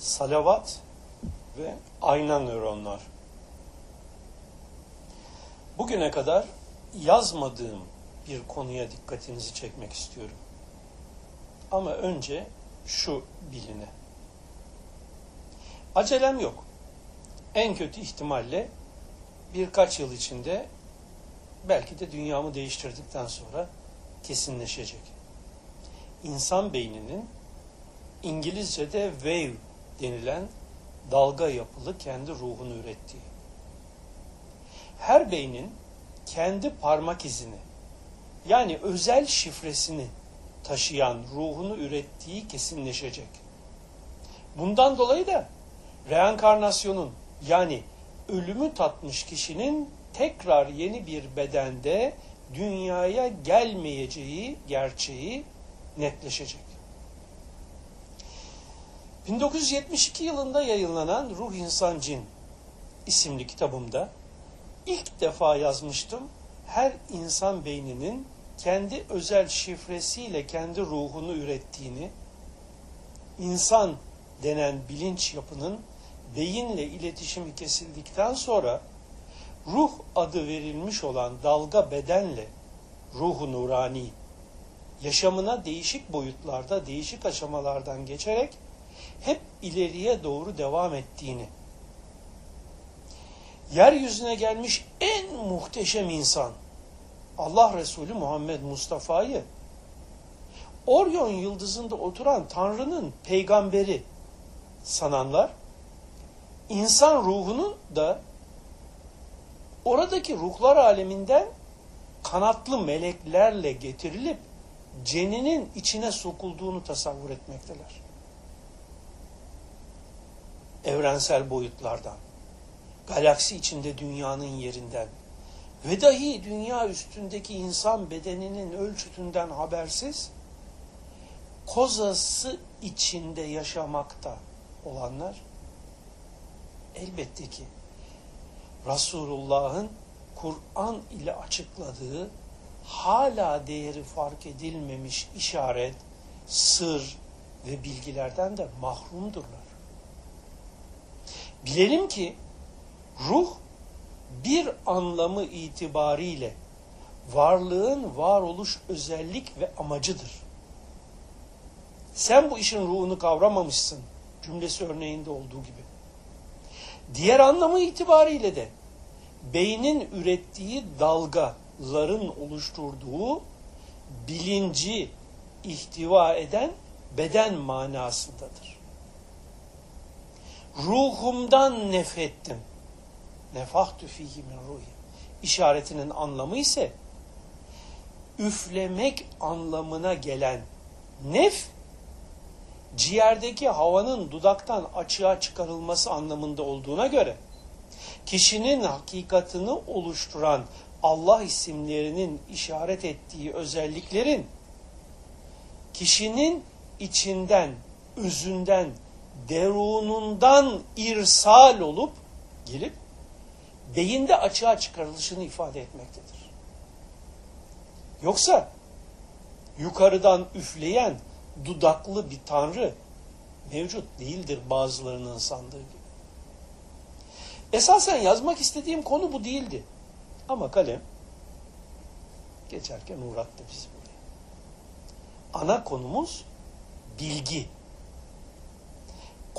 salavat ve ayna nöronlar. Bugüne kadar yazmadığım bir konuya dikkatinizi çekmek istiyorum. Ama önce şu biline. Acelem yok. En kötü ihtimalle birkaç yıl içinde belki de dünyamı değiştirdikten sonra kesinleşecek. İnsan beyninin İngilizce'de wave denilen dalga yapılı kendi ruhunu ürettiği. Her beynin kendi parmak izini yani özel şifresini taşıyan ruhunu ürettiği kesinleşecek. Bundan dolayı da reenkarnasyonun yani ölümü tatmış kişinin tekrar yeni bir bedende dünyaya gelmeyeceği gerçeği netleşecek. 1972 yılında yayınlanan Ruh İnsan Cin isimli kitabımda ilk defa yazmıştım. Her insan beyninin kendi özel şifresiyle kendi ruhunu ürettiğini, insan denen bilinç yapının beyinle iletişimi kesildikten sonra ruh adı verilmiş olan dalga bedenle ruhu nurani yaşamına değişik boyutlarda, değişik aşamalardan geçerek hep ileriye doğru devam ettiğini, yeryüzüne gelmiş en muhteşem insan, Allah Resulü Muhammed Mustafa'yı, Orion yıldızında oturan Tanrı'nın peygamberi sananlar, insan ruhunu da oradaki ruhlar aleminden kanatlı meleklerle getirilip ceninin içine sokulduğunu tasavvur etmekteler. Evrensel boyutlardan, galaksi içinde dünyanın yerinden ve dahi dünya üstündeki insan bedeninin ölçütünden habersiz, kozası içinde yaşamakta olanlar elbette ki Resulullah'ın Kur'an ile açıkladığı hala değeri fark edilmemiş işaret, sır ve bilgilerden de mahrumdurlar. Bilelim ki ruh bir anlamı itibariyle varlığın varoluş özellik ve amacıdır. Sen bu işin ruhunu kavramamışsın cümlesi örneğinde olduğu gibi. Diğer anlamı itibariyle de beynin ürettiği dalgaların oluşturduğu bilinci ihtiva eden beden manasındadır. Ruhumdan nefettim. Nefahtü fihi min ruhi. İşaretinin anlamı ise üflemek anlamına gelen nef ciğerdeki havanın dudaktan açığa çıkarılması anlamında olduğuna göre kişinin hakikatını oluşturan Allah isimlerinin işaret ettiği özelliklerin kişinin içinden, özünden, derunundan irsal olup gelip beyinde açığa çıkarılışını ifade etmektedir. Yoksa yukarıdan üfleyen dudaklı bir tanrı mevcut değildir bazılarının sandığı gibi. Esasen yazmak istediğim konu bu değildi. Ama kalem geçerken uğrattı bizi buraya. Ana konumuz bilgi.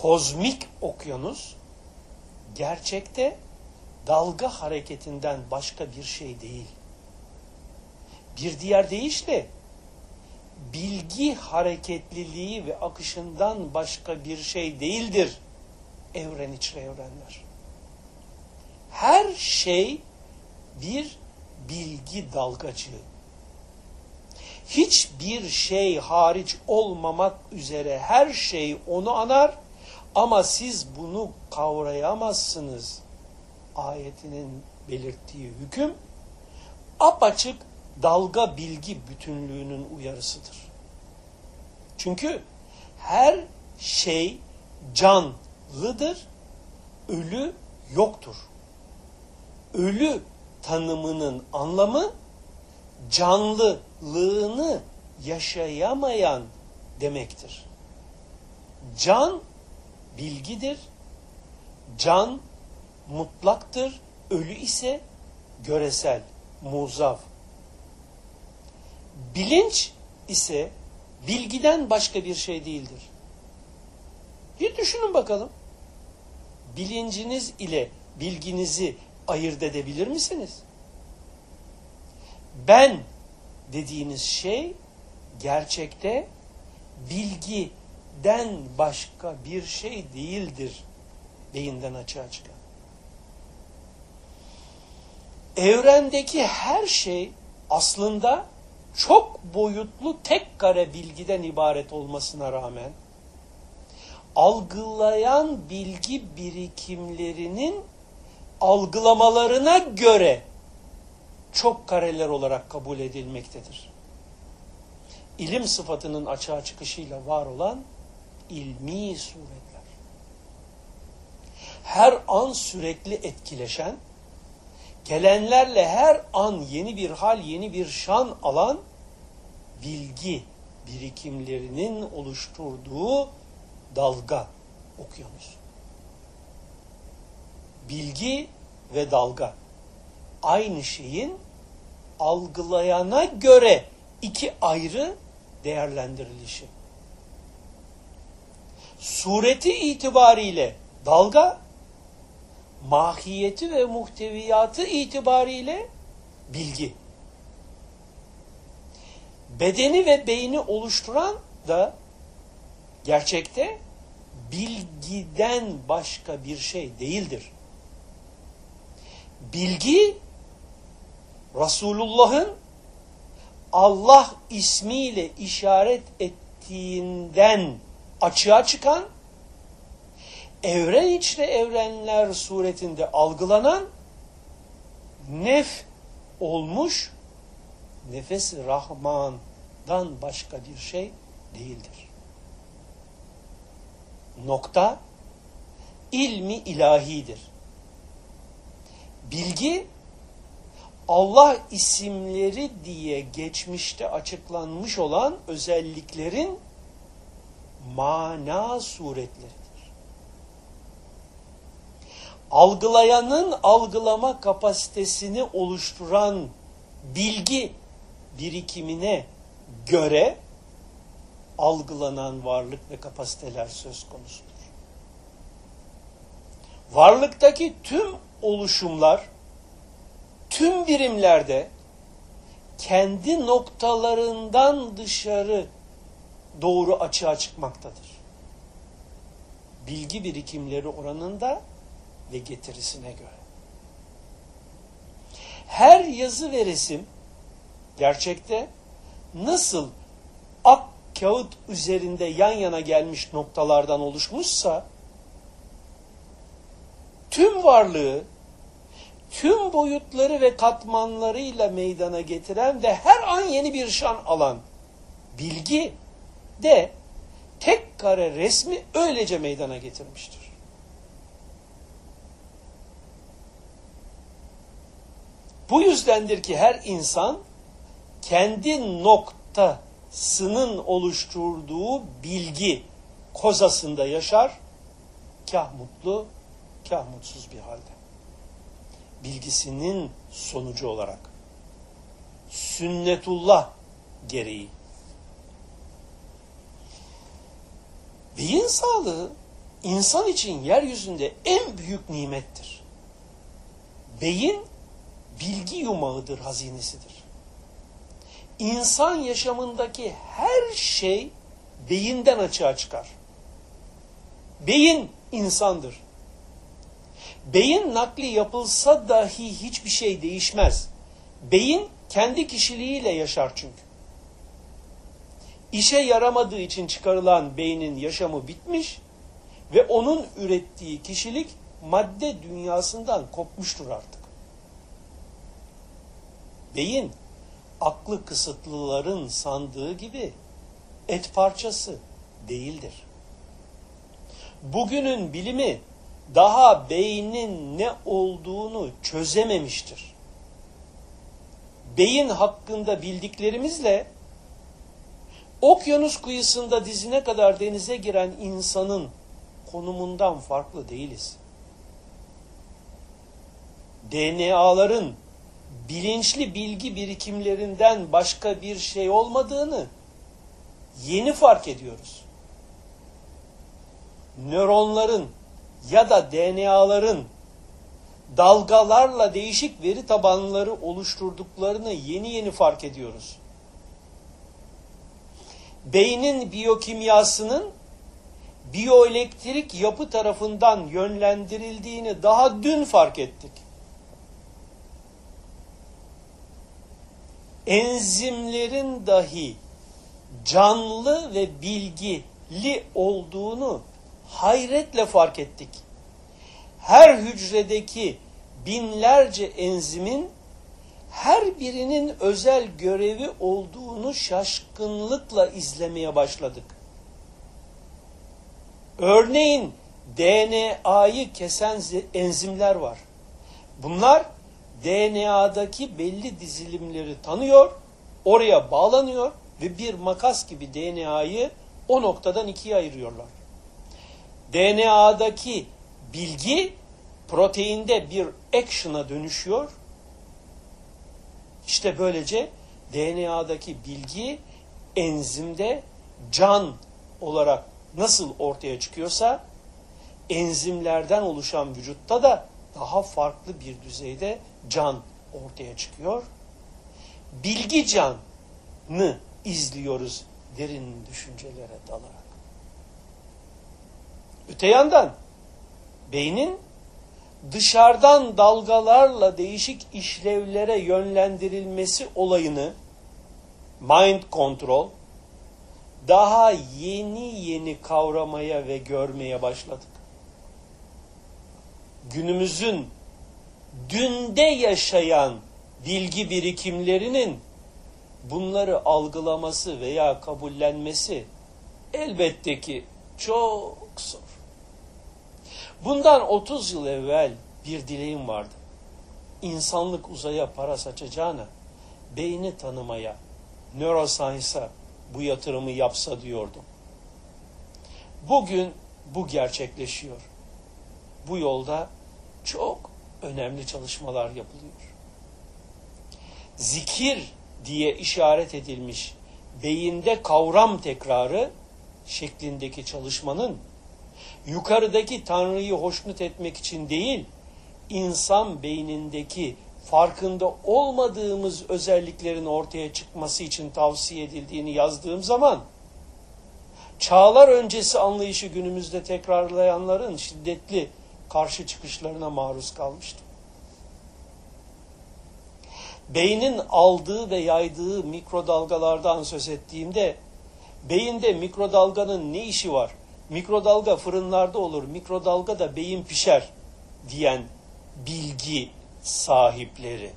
Kozmik okyanus gerçekte dalga hareketinden başka bir şey değil. Bir diğer deyişle bilgi hareketliliği ve akışından başka bir şey değildir evren içre evrenler. Her şey bir bilgi dalgacığı. Hiçbir şey hariç olmamak üzere her şey onu anar ama siz bunu kavrayamazsınız. Ayetinin belirttiği hüküm apaçık dalga bilgi bütünlüğünün uyarısıdır. Çünkü her şey canlıdır, ölü yoktur. Ölü tanımının anlamı canlılığını yaşayamayan demektir. Can bilgidir. Can mutlaktır. Ölü ise göresel, muzav. Bilinç ise bilgiden başka bir şey değildir. Bir düşünün bakalım. Bilinciniz ile bilginizi ayırt edebilir misiniz? Ben dediğiniz şey gerçekte bilgiden başka bir şey değildir beyinden açığa çıkan. Evrendeki her şey aslında çok boyutlu tek kare bilgiden ibaret olmasına rağmen algılayan bilgi birikimlerinin algılamalarına göre çok kareler olarak kabul edilmektedir. İlim sıfatının açığa çıkışıyla var olan ilmi suretler. Her an sürekli etkileşen, gelenlerle her an yeni bir hal, yeni bir şan alan bilgi birikimlerinin oluşturduğu dalga okyanus. Bilgi ve dalga aynı şeyin algılayana göre iki ayrı değerlendirilişi. Sureti itibariyle dalga, mahiyeti ve muhteviyatı itibariyle bilgi. Bedeni ve beyni oluşturan da gerçekte bilgiden başka bir şey değildir. Bilgi Resulullah'ın Allah ismiyle işaret ettiğinden açığa çıkan evren içre evrenler suretinde algılanan nef olmuş nefes Rahman'dan başka bir şey değildir. Nokta ilmi ilahidir. Bilgi Allah isimleri diye geçmişte açıklanmış olan özelliklerin mana suretleridir. Algılayanın algılama kapasitesini oluşturan bilgi birikimine göre algılanan varlık ve kapasiteler söz konusudur. Varlıktaki tüm oluşumlar tüm birimlerde kendi noktalarından dışarı doğru açığa çıkmaktadır. Bilgi birikimleri oranında ve getirisine göre. Her yazı ve resim gerçekte nasıl ak kağıt üzerinde yan yana gelmiş noktalardan oluşmuşsa tüm varlığı tüm boyutları ve katmanlarıyla meydana getiren ve her an yeni bir şan alan bilgi de tek kare resmi öylece meydana getirmiştir. Bu yüzdendir ki her insan kendi noktasının oluşturduğu bilgi kozasında yaşar, kah mutlu, kah mutsuz bir halde bilgisinin sonucu olarak sünnetullah gereği beyin sağlığı insan için yeryüzünde en büyük nimettir. Beyin bilgi yumağıdır, hazinesidir. İnsan yaşamındaki her şey beyinden açığa çıkar. Beyin insandır. Beyin nakli yapılsa dahi hiçbir şey değişmez. Beyin kendi kişiliğiyle yaşar çünkü. İşe yaramadığı için çıkarılan beynin yaşamı bitmiş ve onun ürettiği kişilik madde dünyasından kopmuştur artık. Beyin aklı kısıtlıların sandığı gibi et parçası değildir. Bugünün bilimi daha beynin ne olduğunu çözememiştir. Beyin hakkında bildiklerimizle okyanus kıyısında dizine kadar denize giren insanın konumundan farklı değiliz. DNA'ların bilinçli bilgi birikimlerinden başka bir şey olmadığını yeni fark ediyoruz. Nöronların ya da DNA'ların dalgalarla değişik veri tabanları oluşturduklarını yeni yeni fark ediyoruz. Beynin biyokimyasının biyoelektrik yapı tarafından yönlendirildiğini daha dün fark ettik. Enzimlerin dahi canlı ve bilgili olduğunu hayretle fark ettik. Her hücredeki binlerce enzimin her birinin özel görevi olduğunu şaşkınlıkla izlemeye başladık. Örneğin DNA'yı kesen enzimler var. Bunlar DNA'daki belli dizilimleri tanıyor, oraya bağlanıyor ve bir makas gibi DNA'yı o noktadan ikiye ayırıyorlar. DNA'daki bilgi proteinde bir action'a dönüşüyor. İşte böylece DNA'daki bilgi enzimde can olarak nasıl ortaya çıkıyorsa enzimlerden oluşan vücutta da daha farklı bir düzeyde can ortaya çıkıyor. Bilgi canı izliyoruz derin düşüncelere dalarak. Öte yandan beynin dışarıdan dalgalarla değişik işlevlere yönlendirilmesi olayını mind control daha yeni yeni kavramaya ve görmeye başladık. Günümüzün dünde yaşayan bilgi birikimlerinin bunları algılaması veya kabullenmesi elbette ki çok zor. Bundan 30 yıl evvel bir dileğim vardı. İnsanlık uzaya para saçacağına beyni tanımaya, neuroscience'a bu yatırımı yapsa diyordum. Bugün bu gerçekleşiyor. Bu yolda çok önemli çalışmalar yapılıyor. Zikir diye işaret edilmiş beyinde kavram tekrarı şeklindeki çalışmanın yukarıdaki Tanrı'yı hoşnut etmek için değil, insan beynindeki farkında olmadığımız özelliklerin ortaya çıkması için tavsiye edildiğini yazdığım zaman çağlar öncesi anlayışı günümüzde tekrarlayanların şiddetli karşı çıkışlarına maruz kalmıştım. Beynin aldığı ve yaydığı mikrodalgalardan söz ettiğimde beyinde mikrodalganın ne işi var? Mikrodalga fırınlarda olur, mikrodalga da beyin pişer diyen bilgi sahipleri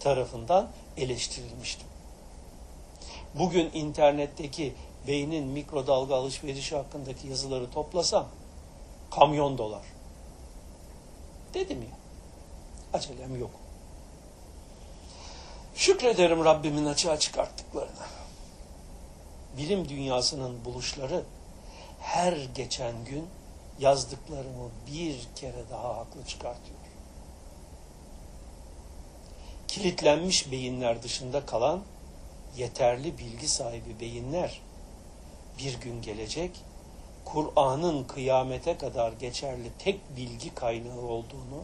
tarafından eleştirilmiştim. Bugün internetteki beynin mikrodalga alışverişi hakkındaki yazıları toplasam kamyon dolar. Dedim ya. Acelem yok. Şükrederim Rabbimin açığa çıkarttıklarına. Bilim dünyasının buluşları her geçen gün yazdıklarımı bir kere daha haklı çıkartıyor. Kilitlenmiş beyinler dışında kalan yeterli bilgi sahibi beyinler bir gün gelecek Kur'an'ın kıyamete kadar geçerli tek bilgi kaynağı olduğunu,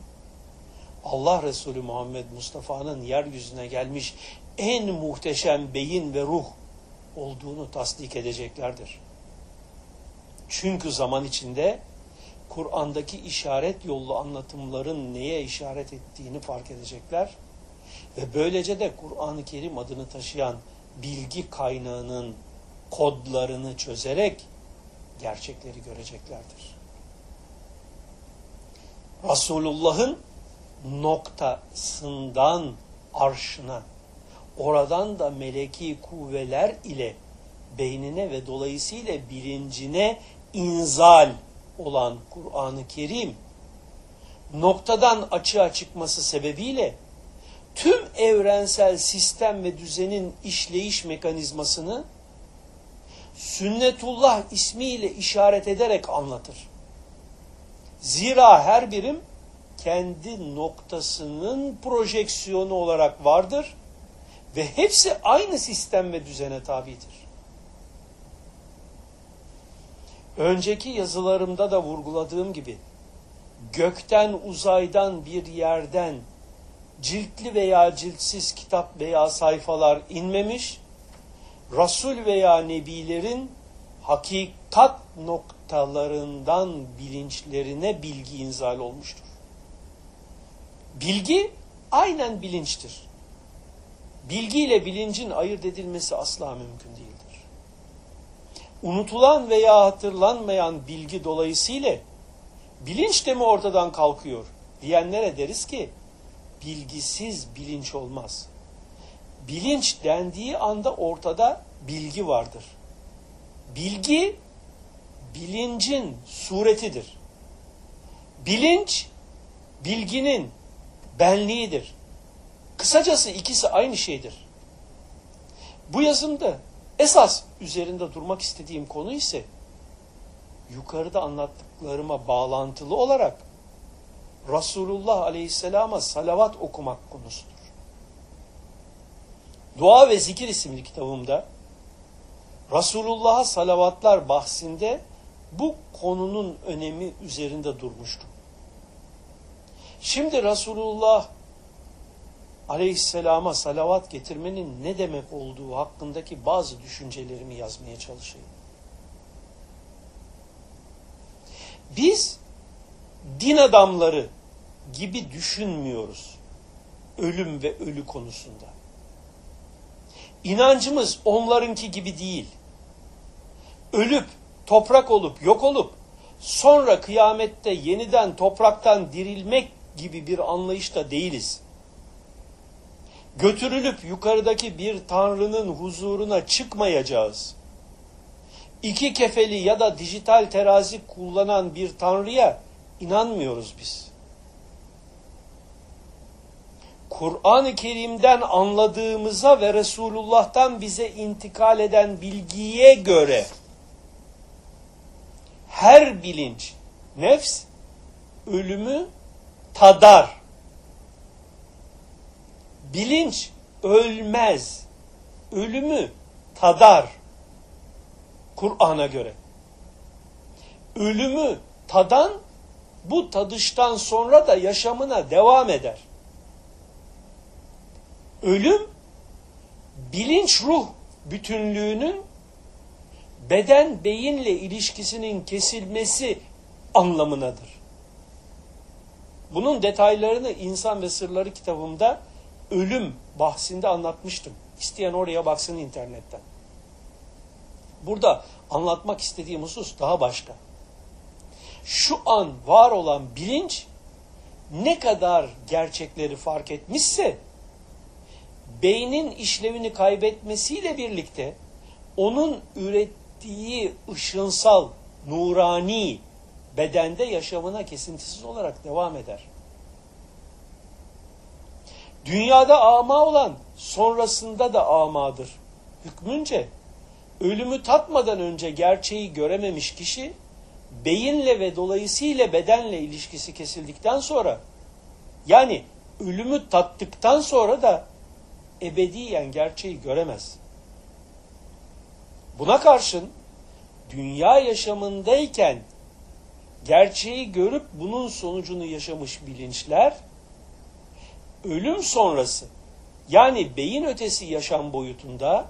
Allah Resulü Muhammed Mustafa'nın yeryüzüne gelmiş en muhteşem beyin ve ruh olduğunu tasdik edeceklerdir. Çünkü zaman içinde Kur'an'daki işaret yollu anlatımların neye işaret ettiğini fark edecekler ve böylece de Kur'an-ı Kerim adını taşıyan bilgi kaynağının kodlarını çözerek gerçekleri göreceklerdir. Resulullah'ın noktasından arşına, oradan da meleki kuvveler ile beynine ve dolayısıyla bilincine inzal olan Kur'an-ı Kerim noktadan açığa çıkması sebebiyle tüm evrensel sistem ve düzenin işleyiş mekanizmasını sünnetullah ismiyle işaret ederek anlatır. Zira her birim kendi noktasının projeksiyonu olarak vardır ve hepsi aynı sistem ve düzene tabidir. Önceki yazılarımda da vurguladığım gibi gökten uzaydan bir yerden ciltli veya ciltsiz kitap veya sayfalar inmemiş, Resul veya Nebilerin hakikat noktalarından bilinçlerine bilgi inzal olmuştur. Bilgi aynen bilinçtir. Bilgi ile bilincin ayırt edilmesi asla mümkün değildir. Unutulan veya hatırlanmayan bilgi dolayısıyla bilinç de mi ortadan kalkıyor diyenlere deriz ki bilgisiz bilinç olmaz. Bilinç dendiği anda ortada bilgi vardır. Bilgi bilincin suretidir. Bilinç bilginin benliğidir. Kısacası ikisi aynı şeydir. Bu yazımda esas üzerinde durmak istediğim konu ise yukarıda anlattıklarıma bağlantılı olarak Resulullah Aleyhisselam'a salavat okumak konusudur. Dua ve Zikir isimli kitabımda Resulullah'a salavatlar bahsinde bu konunun önemi üzerinde durmuştum. Şimdi Resulullah Aleyhisselam'a salavat getirmenin ne demek olduğu hakkındaki bazı düşüncelerimi yazmaya çalışayım. Biz din adamları gibi düşünmüyoruz ölüm ve ölü konusunda. İnancımız onlarınki gibi değil. Ölüp, toprak olup, yok olup, sonra kıyamette yeniden topraktan dirilmek gibi bir anlayışta değiliz. Götürülüp yukarıdaki bir tanrının huzuruna çıkmayacağız. İki kefeli ya da dijital terazi kullanan bir tanrıya inanmıyoruz biz. Kur'an-ı Kerim'den anladığımıza ve Resulullah'tan bize intikal eden bilgiye göre her bilinç, nefs ölümü tadar. Bilinç ölmez. Ölümü tadar. Kur'an'a göre. Ölümü tadan bu tadıştan sonra da yaşamına devam eder. Ölüm bilinç ruh bütünlüğünün beden beyinle ilişkisinin kesilmesi anlamınadır. Bunun detaylarını İnsan ve Sırları kitabımda ölüm bahsinde anlatmıştım. İsteyen oraya baksın internetten. Burada anlatmak istediğim husus daha başka. Şu an var olan bilinç ne kadar gerçekleri fark etmişse beynin işlevini kaybetmesiyle birlikte onun ürettiği ışınsal, nurani bedende yaşamına kesintisiz olarak devam eder. Dünyada ama olan sonrasında da amadır. Hükmünce ölümü tatmadan önce gerçeği görememiş kişi beyinle ve dolayısıyla bedenle ilişkisi kesildikten sonra yani ölümü tattıktan sonra da ebediyen gerçeği göremez. Buna karşın dünya yaşamındayken gerçeği görüp bunun sonucunu yaşamış bilinçler ölüm sonrası yani beyin ötesi yaşam boyutunda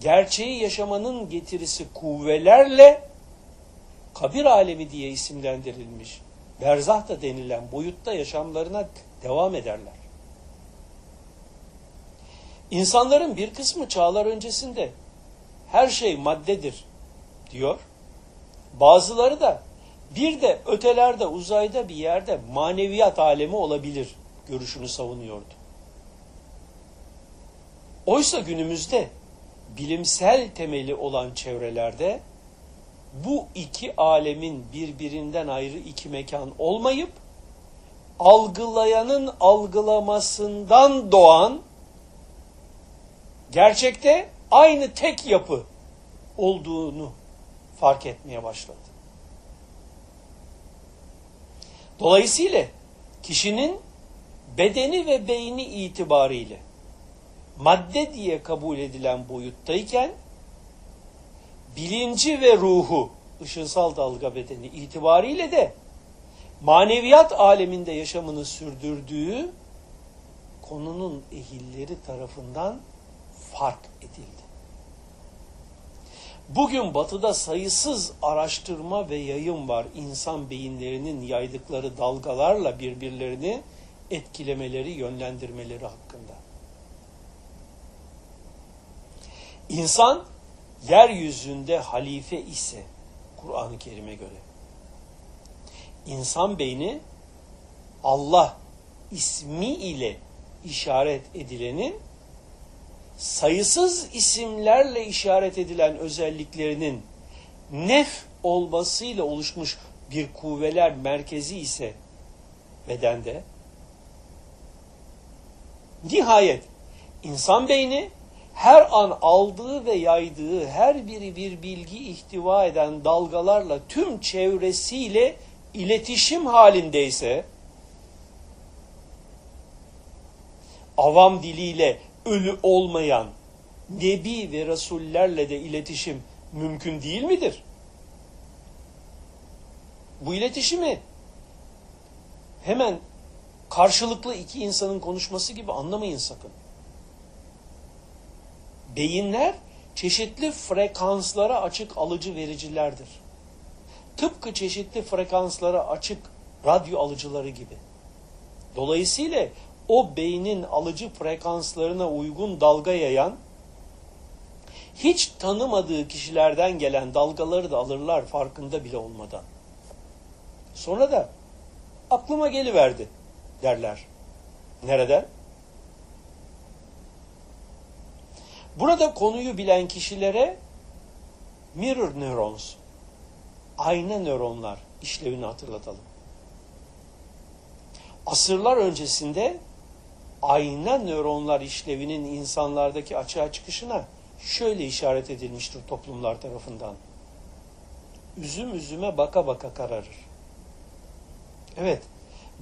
gerçeği yaşamanın getirisi kuvvelerle kabir alemi diye isimlendirilmiş berzah da denilen boyutta yaşamlarına devam ederler. İnsanların bir kısmı çağlar öncesinde her şey maddedir diyor. Bazıları da bir de ötelerde uzayda bir yerde maneviyat alemi olabilir görüşünü savunuyordu. Oysa günümüzde bilimsel temeli olan çevrelerde bu iki alemin birbirinden ayrı iki mekan olmayıp algılayanın algılamasından doğan gerçekte aynı tek yapı olduğunu fark etmeye başladı. Dolayısıyla kişinin bedeni ve beyni itibariyle madde diye kabul edilen boyuttayken bilinci ve ruhu ışınsal dalga bedeni itibariyle de maneviyat aleminde yaşamını sürdürdüğü konunun ehilleri tarafından fark edildi. Bugün batıda sayısız araştırma ve yayın var insan beyinlerinin yaydıkları dalgalarla birbirlerini etkilemeleri, yönlendirmeleri hakkında. İnsan yeryüzünde halife ise Kur'an-ı Kerim'e göre insan beyni Allah ismi ile işaret edilenin sayısız isimlerle işaret edilen özelliklerinin nef olmasıyla oluşmuş bir kuvveler merkezi ise bedende nihayet insan beyni her an aldığı ve yaydığı her biri bir bilgi ihtiva eden dalgalarla tüm çevresiyle iletişim halindeyse avam diliyle ölü olmayan nebi ve rasullerle de iletişim mümkün değil midir? Bu iletişimi hemen karşılıklı iki insanın konuşması gibi anlamayın sakın. Beyinler çeşitli frekanslara açık alıcı vericilerdir. Tıpkı çeşitli frekanslara açık radyo alıcıları gibi. Dolayısıyla o beynin alıcı frekanslarına uygun dalga yayan, hiç tanımadığı kişilerden gelen dalgaları da alırlar farkında bile olmadan. Sonra da aklıma geliverdi derler. Nereden? Burada konuyu bilen kişilere mirror neurons, ayna nöronlar işlevini hatırlatalım. Asırlar öncesinde ayna nöronlar işlevinin insanlardaki açığa çıkışına şöyle işaret edilmiştir toplumlar tarafından. Üzüm üzüme baka baka kararır. Evet,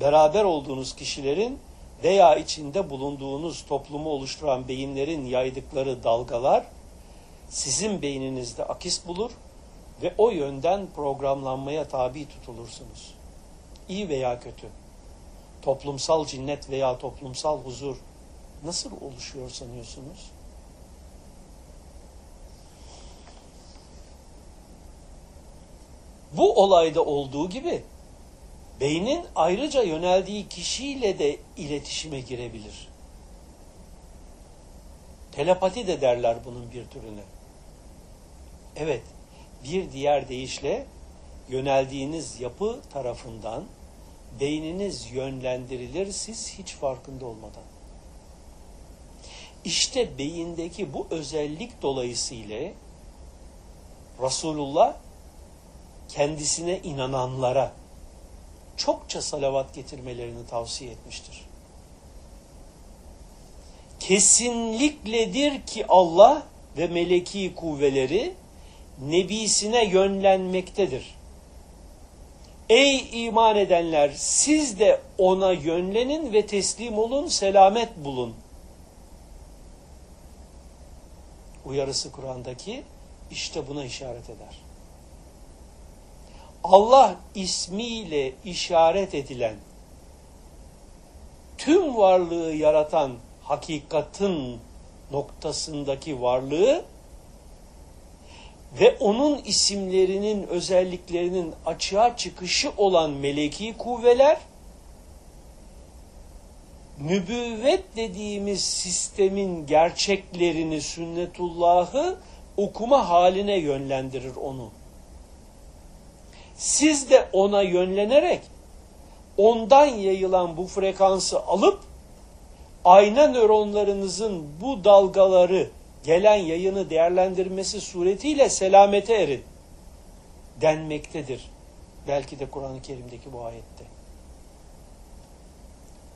beraber olduğunuz kişilerin veya içinde bulunduğunuz toplumu oluşturan beyinlerin yaydıkları dalgalar sizin beyninizde akis bulur ve o yönden programlanmaya tabi tutulursunuz. İyi veya kötü. Toplumsal cinnet veya toplumsal huzur nasıl oluşuyor sanıyorsunuz? Bu olayda olduğu gibi beynin ayrıca yöneldiği kişiyle de iletişime girebilir. Telepati de derler bunun bir türüne. Evet, bir diğer deyişle yöneldiğiniz yapı tarafından beyniniz yönlendirilir siz hiç farkında olmadan. İşte beyindeki bu özellik dolayısıyla Resulullah kendisine inananlara çokça salavat getirmelerini tavsiye etmiştir. Kesinlikledir ki Allah ve meleki kuvveleri nebisine yönlenmektedir. Ey iman edenler siz de ona yönlenin ve teslim olun, selamet bulun. Uyarısı Kur'an'daki işte buna işaret eder. Allah ismiyle işaret edilen tüm varlığı yaratan hakikatin noktasındaki varlığı ve onun isimlerinin özelliklerinin açığa çıkışı olan meleki kuvveler nübüvvet dediğimiz sistemin gerçeklerini sünnetullahı okuma haline yönlendirir onu. Siz de ona yönlenerek ondan yayılan bu frekansı alıp ayna nöronlarınızın bu dalgaları gelen yayını değerlendirmesi suretiyle selamete erin denmektedir. Belki de Kur'an-ı Kerim'deki bu ayette.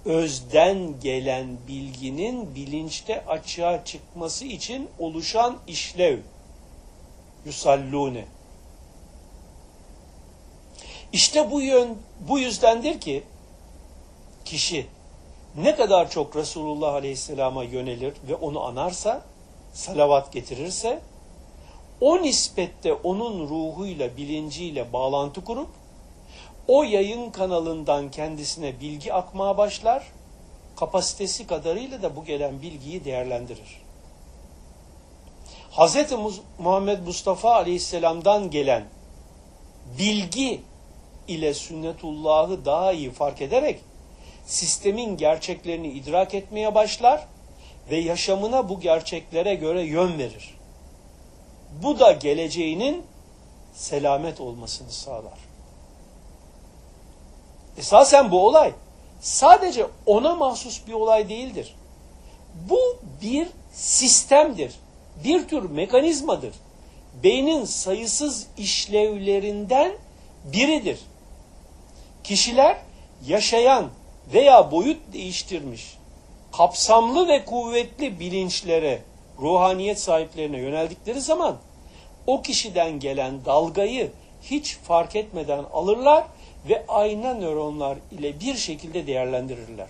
Özden gelen bilginin bilinçte açığa çıkması için oluşan işlev. yusallune. İşte bu yön bu yüzdendir ki kişi ne kadar çok Resulullah Aleyhisselam'a yönelir ve onu anarsa, salavat getirirse, o nispette onun ruhuyla, bilinciyle bağlantı kurup, o yayın kanalından kendisine bilgi akmaya başlar, kapasitesi kadarıyla da bu gelen bilgiyi değerlendirir. Hz. Muhammed Mustafa Aleyhisselam'dan gelen bilgi ile sünnetullahı daha iyi fark ederek, sistemin gerçeklerini idrak etmeye başlar ve yaşamına bu gerçeklere göre yön verir. Bu da geleceğinin selamet olmasını sağlar. Esasen bu olay sadece ona mahsus bir olay değildir. Bu bir sistemdir. Bir tür mekanizmadır. Beynin sayısız işlevlerinden biridir. Kişiler yaşayan veya boyut değiştirmiş, kapsamlı ve kuvvetli bilinçlere, ruhaniyet sahiplerine yöneldikleri zaman o kişiden gelen dalgayı hiç fark etmeden alırlar ve ayna nöronlar ile bir şekilde değerlendirirler.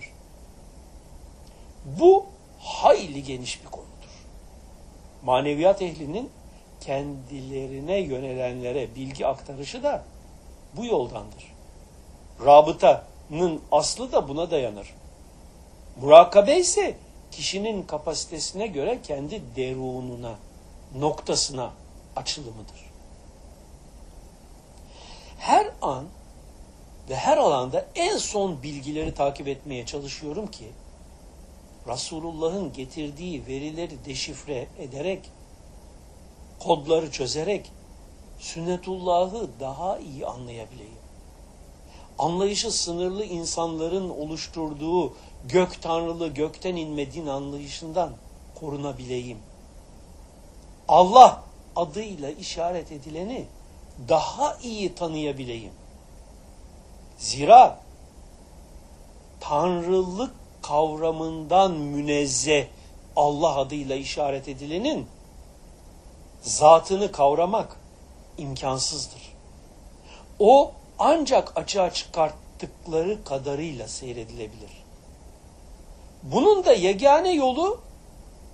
Bu hayli geniş bir konudur. Maneviyat ehlinin kendilerine yönelenlere bilgi aktarışı da bu yoldandır. Rabıtanın aslı da buna dayanır. Murakabe ise kişinin kapasitesine göre kendi derununa, noktasına açılımıdır. Her an ve her alanda en son bilgileri takip etmeye çalışıyorum ki Resulullah'ın getirdiği verileri deşifre ederek, kodları çözerek sünnetullahı daha iyi anlayabileyim. Anlayışı sınırlı insanların oluşturduğu gök tanrılı gökten inme din anlayışından korunabileyim. Allah adıyla işaret edileni daha iyi tanıyabileyim. Zira tanrılık kavramından münezzeh Allah adıyla işaret edilenin zatını kavramak imkansızdır. O ancak açığa çıkarttıkları kadarıyla seyredilebilir. Bunun da yegane yolu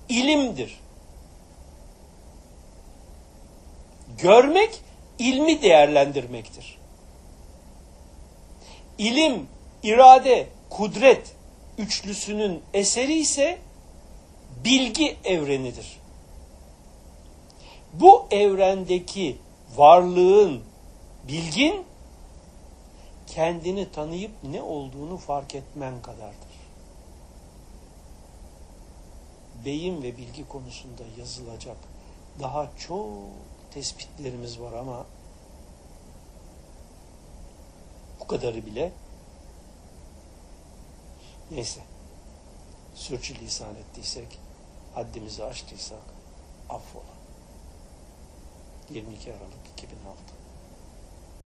ilimdir. Görmek ilmi değerlendirmektir. İlim, irade, kudret üçlüsünün eseri ise bilgi evrenidir. Bu evrendeki varlığın, bilgin kendini tanıyıp ne olduğunu fark etmen kadardır. Beyin ve bilgi konusunda yazılacak daha çok tespitlerimiz var ama bu kadarı bile neyse sürçülisan ettiysek haddimizi aştıysak affola. 22 Aralık 2006